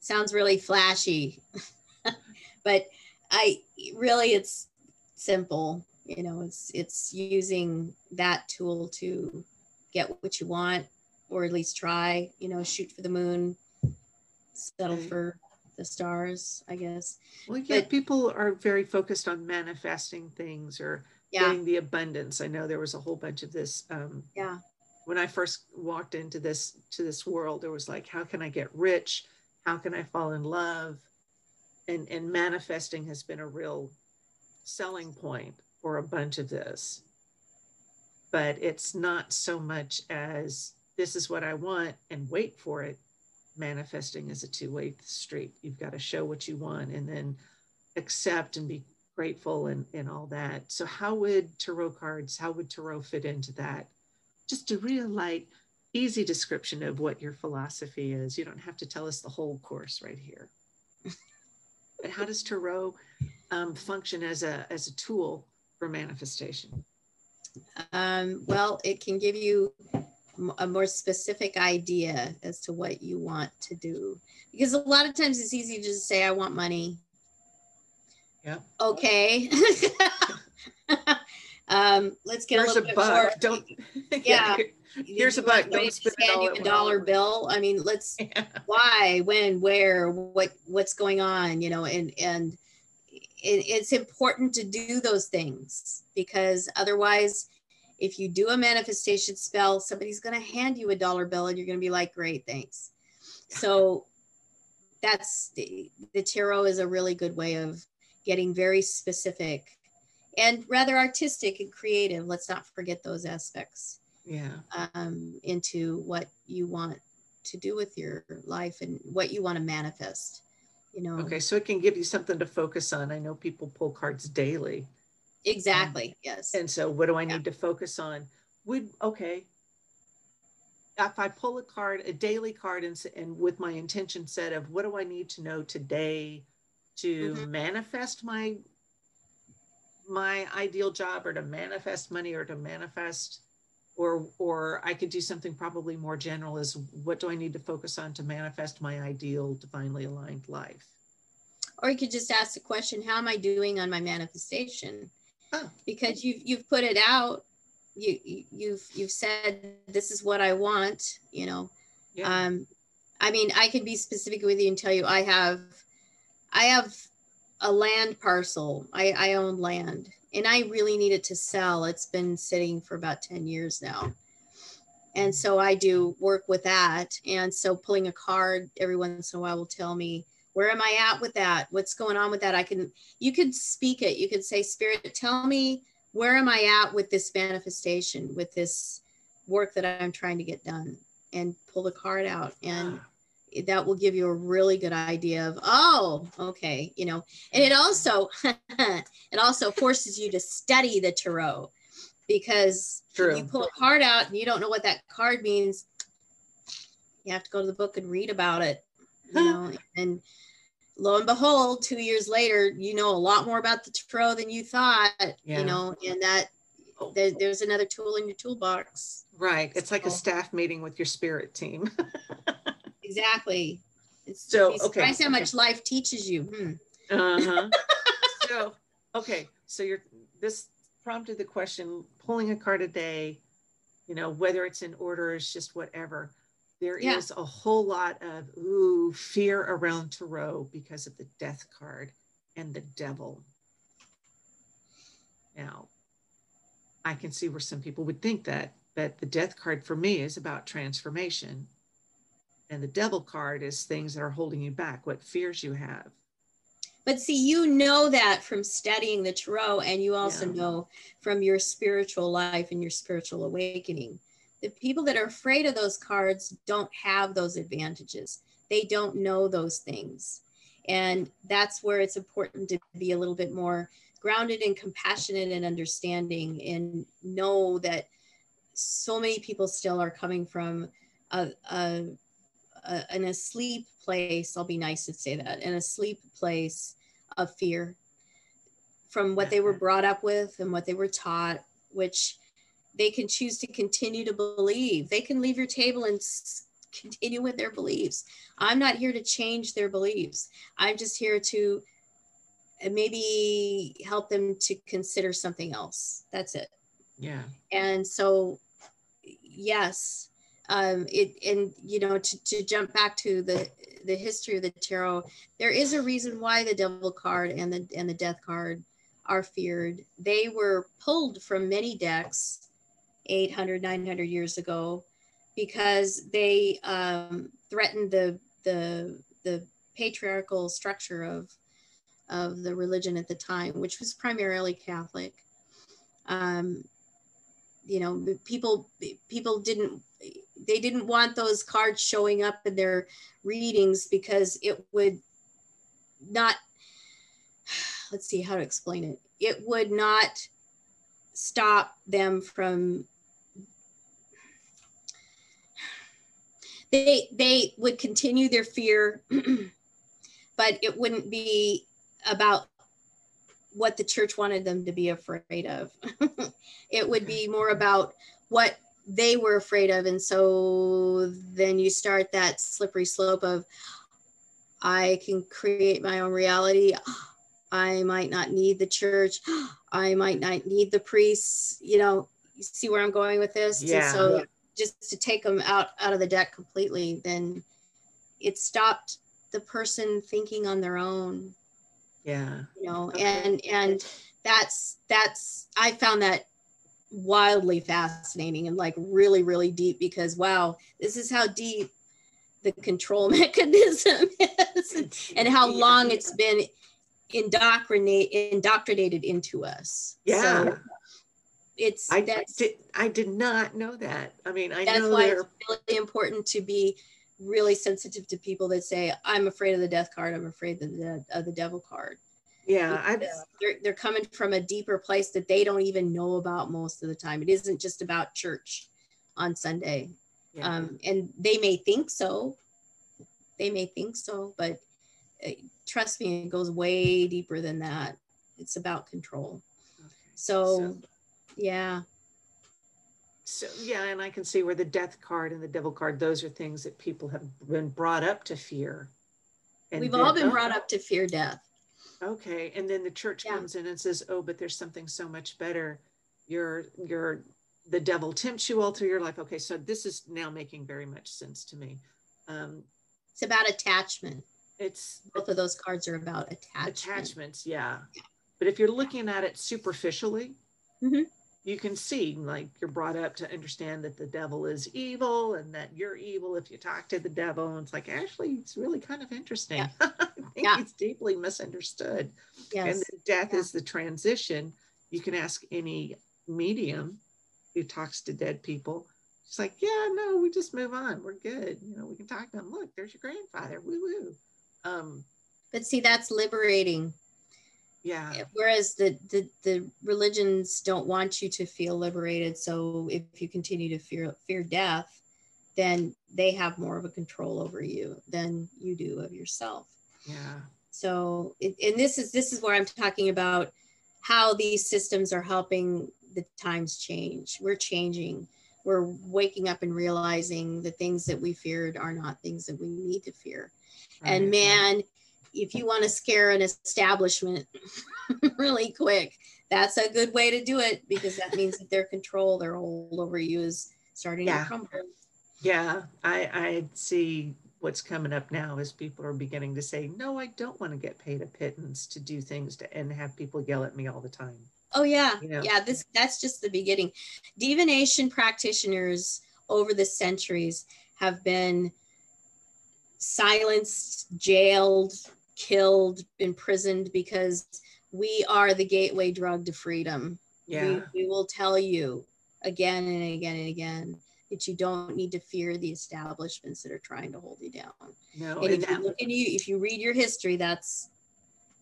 Sounds really flashy, [laughs] but I really it's simple. You know, it's it's using that tool to get what you want or at least try, you know, shoot for the moon, settle for the stars, I guess. Well, yeah, But- people are very focused on manifesting things or Yeah. getting the abundance. I know there was a whole bunch of this. Um, Yeah. When I first walked into this to this world, there was like, how can I get rich? How can I fall in love? And and manifesting has been a real selling point for a bunch of this. But it's not so much as this is what I want and wait for it. Manifesting is a two-way street. You've got to show what you want and then accept and be grateful and, and all that. So how would tarot cards, how would tarot fit into that? Just a real light, easy description of what your philosophy is. You don't have to tell us the whole course right here. [laughs] but how does tarot um, function as a as a tool for manifestation? Um, well, it can give you a more specific idea as to what you want to do. Because a lot of times it's easy to just say, I want money. Yeah. Okay. [laughs] um, let's get Here's a a little bit buck. more. Don't [laughs] Yeah. Here's a buck. Don't spend hand you a dollar bill. I mean, let's [laughs] Yeah. why when where what what's going on you know and and it, it's important to do those things because otherwise if you do a manifestation spell somebody's going to hand you a dollar bill and you're going to be like great thanks so that's the, the tarot is a really good way of getting very specific and rather artistic and creative let's not forget those aspects Yeah. um, into what you want to do with your life and what you want to manifest. You know, Okay. So it can give you something to focus on. I know people pull cards daily. exactly. Yes. And so what do I Yeah. need to focus on? Would okay. If I pull a card, a daily card, and, and with my intention set of what do I need to know today to Mhm. manifest my my ideal job or to manifest money or to manifest or or I could do something probably more general is what do I need to focus on to manifest my ideal divinely aligned life? or you could just ask the question, how am I doing on my manifestation? Oh. Because you've you've put it out. You, you you've you've said this is what I want, you know. Yeah. Um, I mean, I could be specific with you and tell you I have, I have a land parcel. I, I own land, and I really need it to sell. It's been sitting for about ten years now, and so I do work with that. And so pulling a card every once in a while will tell me where am I at with that? What's going on with that? I can you could speak it. You could say, Spirit, tell me where am I at with this manifestation, with this work that I'm trying to get done, and pull the card out and ah. Eh, that will give you a really good idea of oh okay you know and it also [laughs] it also forces you to study the tarot because you pull a card out and you don't know what that card means you have to go to the book and read about it you know and lo and behold two years later you know a lot more about the tarot than you thought Yeah. you know and that there, there's another tool in your toolbox Right. It's like a staff meeting with your spirit team. [laughs] exactly it's So, so okay, surprised how okay. much life teaches you hmm. Uh-huh. [laughs] so, okay. So you're this prompted the question, pulling a card a day, you know, whether it's in order, it's just whatever. There is Yeah. a whole lot of ooh fear around tarot because of the death card and the devil. Now, I can see where some people would think that, but the death card for me is about transformation. And the devil card is things that are holding you back, what fears you have. But see, you know that from studying the tarot, and you also Yeah. know from your spiritual life and your spiritual awakening. The people that are afraid of those cards don't have those advantages. They don't know those things. And that's where it's important to be a little bit more grounded and compassionate and understanding and know that so many people still are coming from a, a, a an asleep place. I'll be nice to say that an asleep place of fear from what they were brought up with and what they were taught, which they can choose to continue to believe. They can leave your table and continue with their beliefs. I'm not here to change their beliefs. I'm just here to uh, maybe help them to consider something else. That's it Yeah. and so yes um it and you know to, to jump back to the the history of the tarot there is a reason why the devil card and the and the death card are feared. They were pulled from many decks 800 900 years ago because they um threatened the the the patriarchal structure of of the religion at the time which was primarily catholic. Um you know people people didn't they didn't want those cards showing up in their readings because it would not [sighs] let's see how to explain it. It would not stop them from [sighs] they they would continue their fear [clears throat] but it wouldn't be about what the church wanted them to be afraid of. [laughs] It would be more about what they were afraid of. And so then you start that slippery slope of i can create my own reality. I might not need the church. I might not need the priests. You know you see where i'm going with this? And Yeah. so just to take them out out of the deck completely then it stopped the person thinking on their own. Yeah. you know and and that's that's i found that wildly fascinating and like really really deep because wow this is how deep the control [laughs] mechanism is and how long it's been indoctrinate indoctrinated into us Yeah. so it's I that's did I did not know that. I mean, I that's know why it's really important to be really sensitive to people that say i'm afraid of the death card i'm afraid of the, of the devil card yeah, I because they're, they're coming from a deeper place that they don't even know about most of the time. It isn't just about church on Sunday. yeah. Um, and they may think so. They may think so, but uh, trust me, it goes way deeper than that. It's about control. Okay. So, So- yeah, So yeah, and I can see where the death card and the devil card, those are things that people have been brought up to fear. And we've all been brought up to fear death. Okay, and then the church Yeah. comes in and says, "Oh, but there's something so much better. You're you're the devil tempts you all through your life." Okay, so this is now making very much sense to me. Um, It's about attachment. it's Both of those cards are about attachment. attachments, yeah. But if you're looking at it superficially, Mhm. You can see like you're brought up to understand that the devil is evil and that you're evil if you talk to the devil. And it's like actually, it's really kind of interesting. Yeah. [laughs] I think Yeah. he's deeply misunderstood. And Yes. then death Yeah. is the transition. You can ask any medium who talks to dead people. she's like, yeah, no, we just move on. We're good. You know, we can talk to them. Look, there's your grandfather. Woo woo. Um, But see, that's liberating. Yeah. whereas the, the the religions don't want you to feel liberated. So if you continue to fear fear death then they have more of a control over you than you do of yourself. Yeah. so it, and this is this is where i'm talking about how these systems are helping the times change. We're changing. We're waking up and realizing the things that we feared are not things that we need to fear. And Right, man, if you want to scare an establishment [laughs] really quick, that's a good way to do it because that means that their control, their hold over you is starting Yeah. to crumble. Yeah, I, I see what's coming up now is people are beginning to say, no, I don't want to get paid a pittance to do things to and have people yell at me all the time. Oh yeah. Yeah. yeah. This that's just the beginning. Divination practitioners over the centuries have been silenced, jailed, killed, imprisoned because we are the gateway drug to freedom. Yeah. We, we will tell you again and again and again that you don't need to fear the establishments that are trying to hold you down. No. and And if you look at you, if you read your history, that's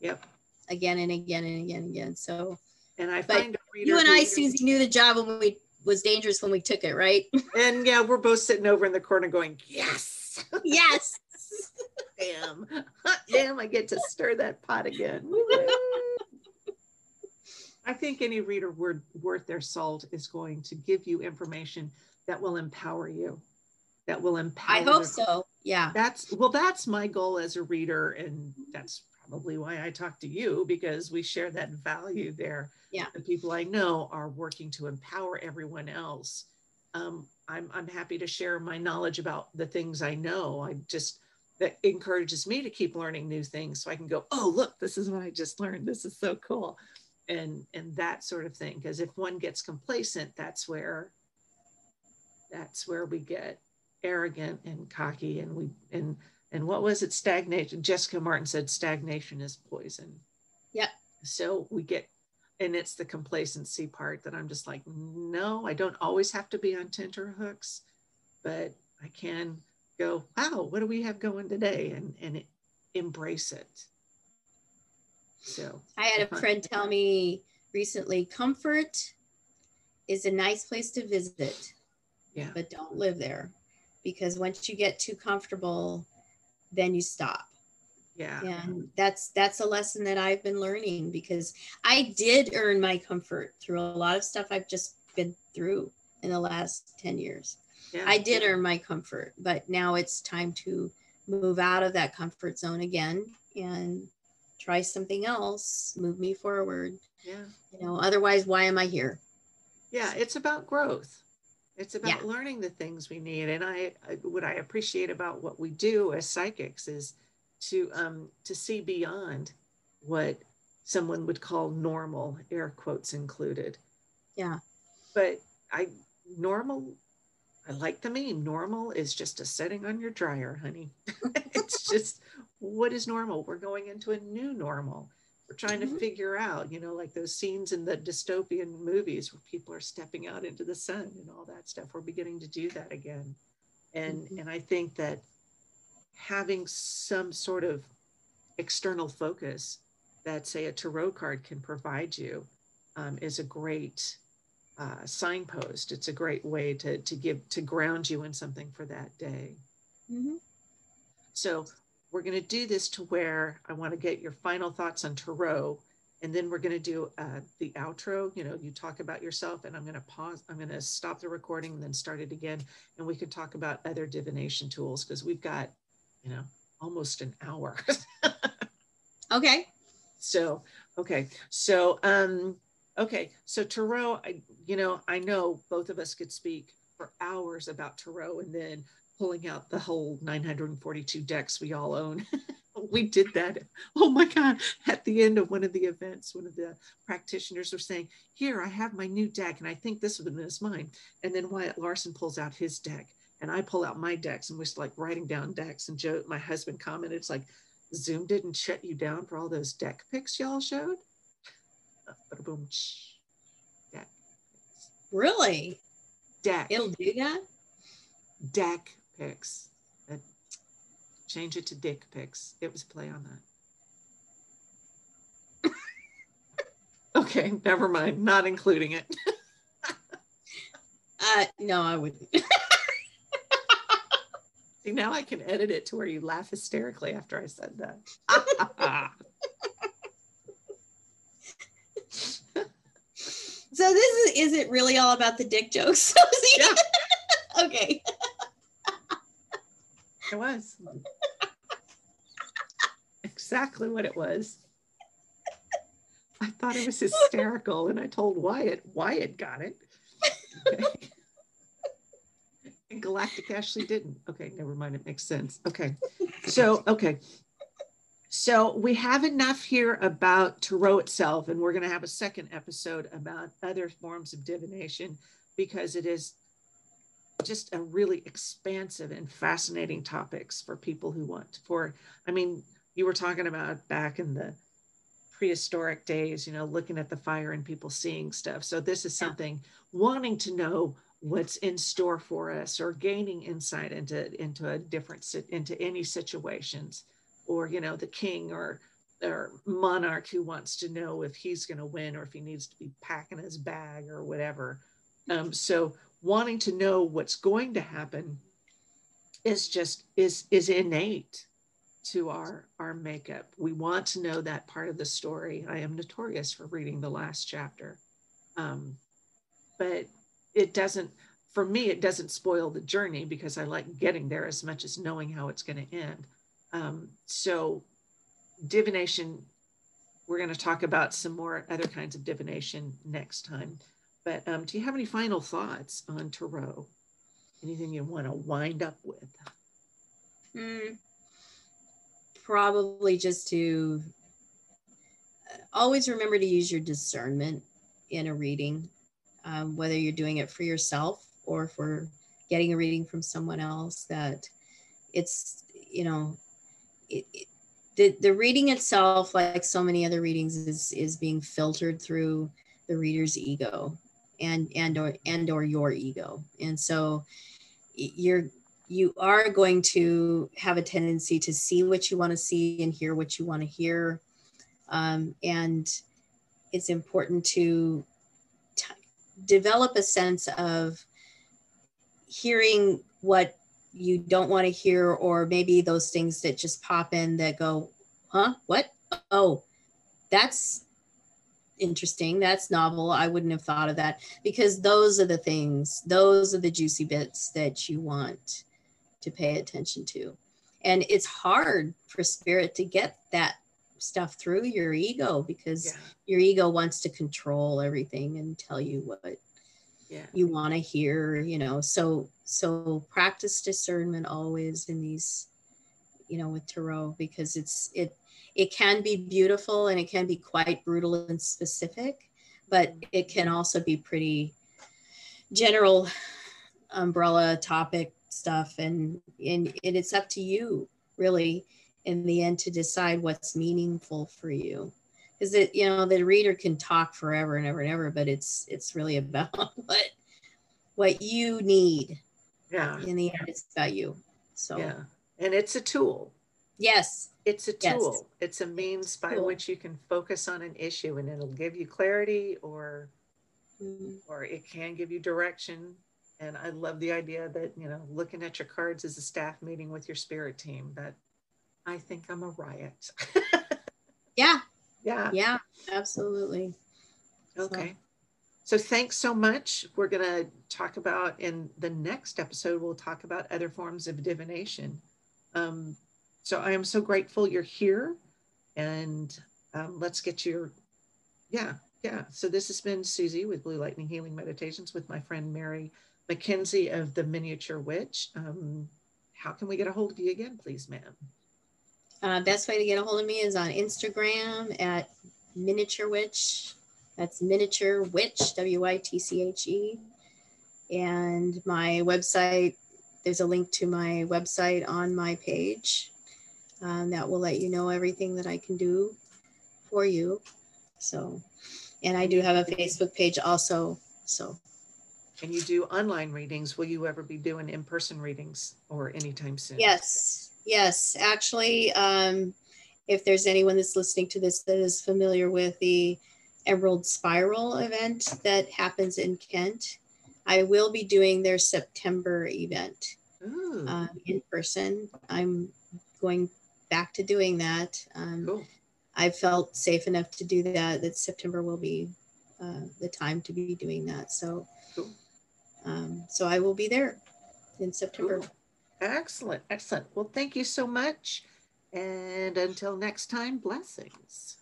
yep. again and again and again and again. So And I find you and I, Susy, knew the job when we was dangerous when we took it, right? [laughs] And yeah, we're both sitting over in the corner going, yes, yes. Damn, damn, I get to stir that pot again. I think any reader word, worth their salt is going to give you information that will empower you, that will empower. I hope the- so. Yeah. That's well, that's my goal as a reader, and that's probably why I talk to you because we share that value there. Yeah. The people I know are working to empower everyone else. Um, I'm I'm happy to share my knowledge about the things I know. I just that encourages me to keep learning new things so I can go, oh look, this is what I just learned. This is so cool. And and that sort of thing. Because if one gets complacent, that's where that's where we get arrogant and cocky and we and and what was it stagnation jessica martin said stagnation is poison Yep. so we get and it's the complacency part that i'm just like no i don't always have to be on tenterhooks but i can go wow what do we have going today and and it, embrace it so I had a Uh-huh. friend tell me recently comfort is a nice place to visit, yeah but don't live there because once you get too comfortable, then you stop. yeah And that's that's a lesson that I've been learning because I did earn my comfort through a lot of stuff I've just been through in the last 10 years. Yeah I did earn my comfort, but now it's time to move out of that comfort zone again and try something else, move me forward. yeah You know, otherwise, why am I here? yeah it's about growth it's about Yeah. learning the things we need and I, I what i appreciate about what we do as psychics is to um to see beyond what someone would call normal air quotes included Yeah. but i normal i like the meme normal is just a setting on your dryer honey. [laughs] It's just what is normal? We're going into a new normal. We're trying Mhm. to figure out you know like those scenes in the dystopian movies where people are stepping out into the sun and all that stuff. We're beginning to do that again. And Mhm. and i think that having some sort of external focus that say a tarot card can provide you um, is a great uh, signpost it's a great way to to give to ground you in something for that day Mhm. so we're going to do this to where I want to get your final thoughts on Tarot. And then we're going to do uh, the outro. You know, you talk about yourself, and I'm going to pause. I'm going to stop the recording and then start it again. And we can talk about other divination tools because we've got, you know, almost an hour. [laughs] Okay. so, okay. So, um, okay. So Tarot, I, you know, I know both of us could speak for hours about Tarot and then pulling out the whole 942 decks we all own. [laughs] we did that. Oh my God. At the end of one of the events, one of the practitioners were saying, Here, I have my new deck, and I think this one is mine. And then Wyatt Larson pulls out his deck, and I pull out my decks, and we're like writing down decks. And Joe, my husband, commented, It's like, Zoom didn't shut you down for all those deck picks y'all showed? Uh, boom. Really? Deck. It'll do that? deck pics. Uh, change it to dick pics. It was a play on that. [laughs] okay, never mind. Not including it. [laughs] Uh, no, I wouldn't. [laughs] See, now I can edit it to where you laugh hysterically after I said that. So this is is it really all about the dick jokes? [laughs] yeah, [laughs] okay. it was. exactly what it was. I thought it was hysterical, and I told Wyatt. Wyatt got it. Okay. [laughs] and Galactic Ashley didn't. Okay, never mind. It makes sense. Okay, so okay, So we have enough here about Tarot itself, and we're going to have a second episode about other forms of divination because it is just a really expansive and fascinating topics for people who want for i mean you were talking about back in the prehistoric days you know looking at the fire and people seeing stuff. So this is something wanting to know what's in store for us or gaining insight into into a different into any situations or you know the king or or monarch who wants to know if he's going to win or if he needs to be packing his bag or whatever. Um, so wanting to know what's going to happen is just is is innate to our our makeup. We want to know that part of the story. I am notorious for reading the last chapter. Um, but it doesn't for me it doesn't spoil the journey because i like getting there as much as knowing how it's going to end um, so divination we're going to talk about some more other kinds of divination next time but um, do you have any final thoughts on Tarot? Anything you want to wind up with? Mm, probably just to uh, always remember to use your discernment in a reading, um, whether you're doing it for yourself or for getting a reading from someone else. That it's you know, it, the the reading itself, like so many other readings, is is being filtered through the reader's ego and and or and or your ego. And so you're you are going to have a tendency to see what you want to see and hear what you want to hear. Um, and it's important to t- develop a sense of hearing what you don't want to hear or maybe those things that just pop in that go huh what oh that's interesting. That's novel. I wouldn't have thought of that because those are the things, those are the juicy bits that you want to pay attention to. And it's hard for spirit to get that stuff through your ego because yeah. your ego wants to control everything and tell you what yeah. you want to hear, you know. So so practice discernment always in these you know with tarot because it's it it can be beautiful and it can be quite brutal and specific, but mm-hmm. it can also be pretty general umbrella topic stuff. And, and, and it's up to you really in the end to decide what's meaningful for you because it you know the reader can talk forever and ever and ever but it's it's really [laughs] about what what you need yeah in the end it's about you so yeah and it's a tool Yes. It's a tool. Yes. It's a means by cool. which you can focus on an issue and it'll give you clarity or mm-hmm. or it can give you direction. And I love the idea that, you know, looking at your cards as a staff meeting with your spirit team, that I think I'm a riot. [laughs] yeah. Yeah. Yeah, absolutely. Okay. So. so thanks so much. We're going to talk about in the next episode, we'll talk about other forms of divination. Um, so I am so grateful you're here. And um, let's get your, yeah, yeah. So this has been Susy with Blue Lightning Healing Meditations with my friend Mary McKenzie of the Miniature Witch. Um, how can we get a hold of you again, please, ma'am? Uh, best way to get a hold of me is on Instagram at Miniature Witch. That's Miniature Witch, W I T C H E. And my website, there's a link to my website on my page um, that will let you know everything that I can do for you. So, and I do have a Facebook page also. So, and you do online readings. Will you ever be doing in person readings or anytime soon? Yes, yes. Actually, um, if there's anyone that's listening to this that is familiar with the Emerald Spiral event that happens in Kent, I will be doing their September event um, in person. I'm going back to doing that. Um, cool. I felt safe enough to do that. That September will be uh, the time to be doing that. So, cool. um, so I will be there in September. Cool. Excellent, excellent. Well, thank you so much. And until next time, blessings.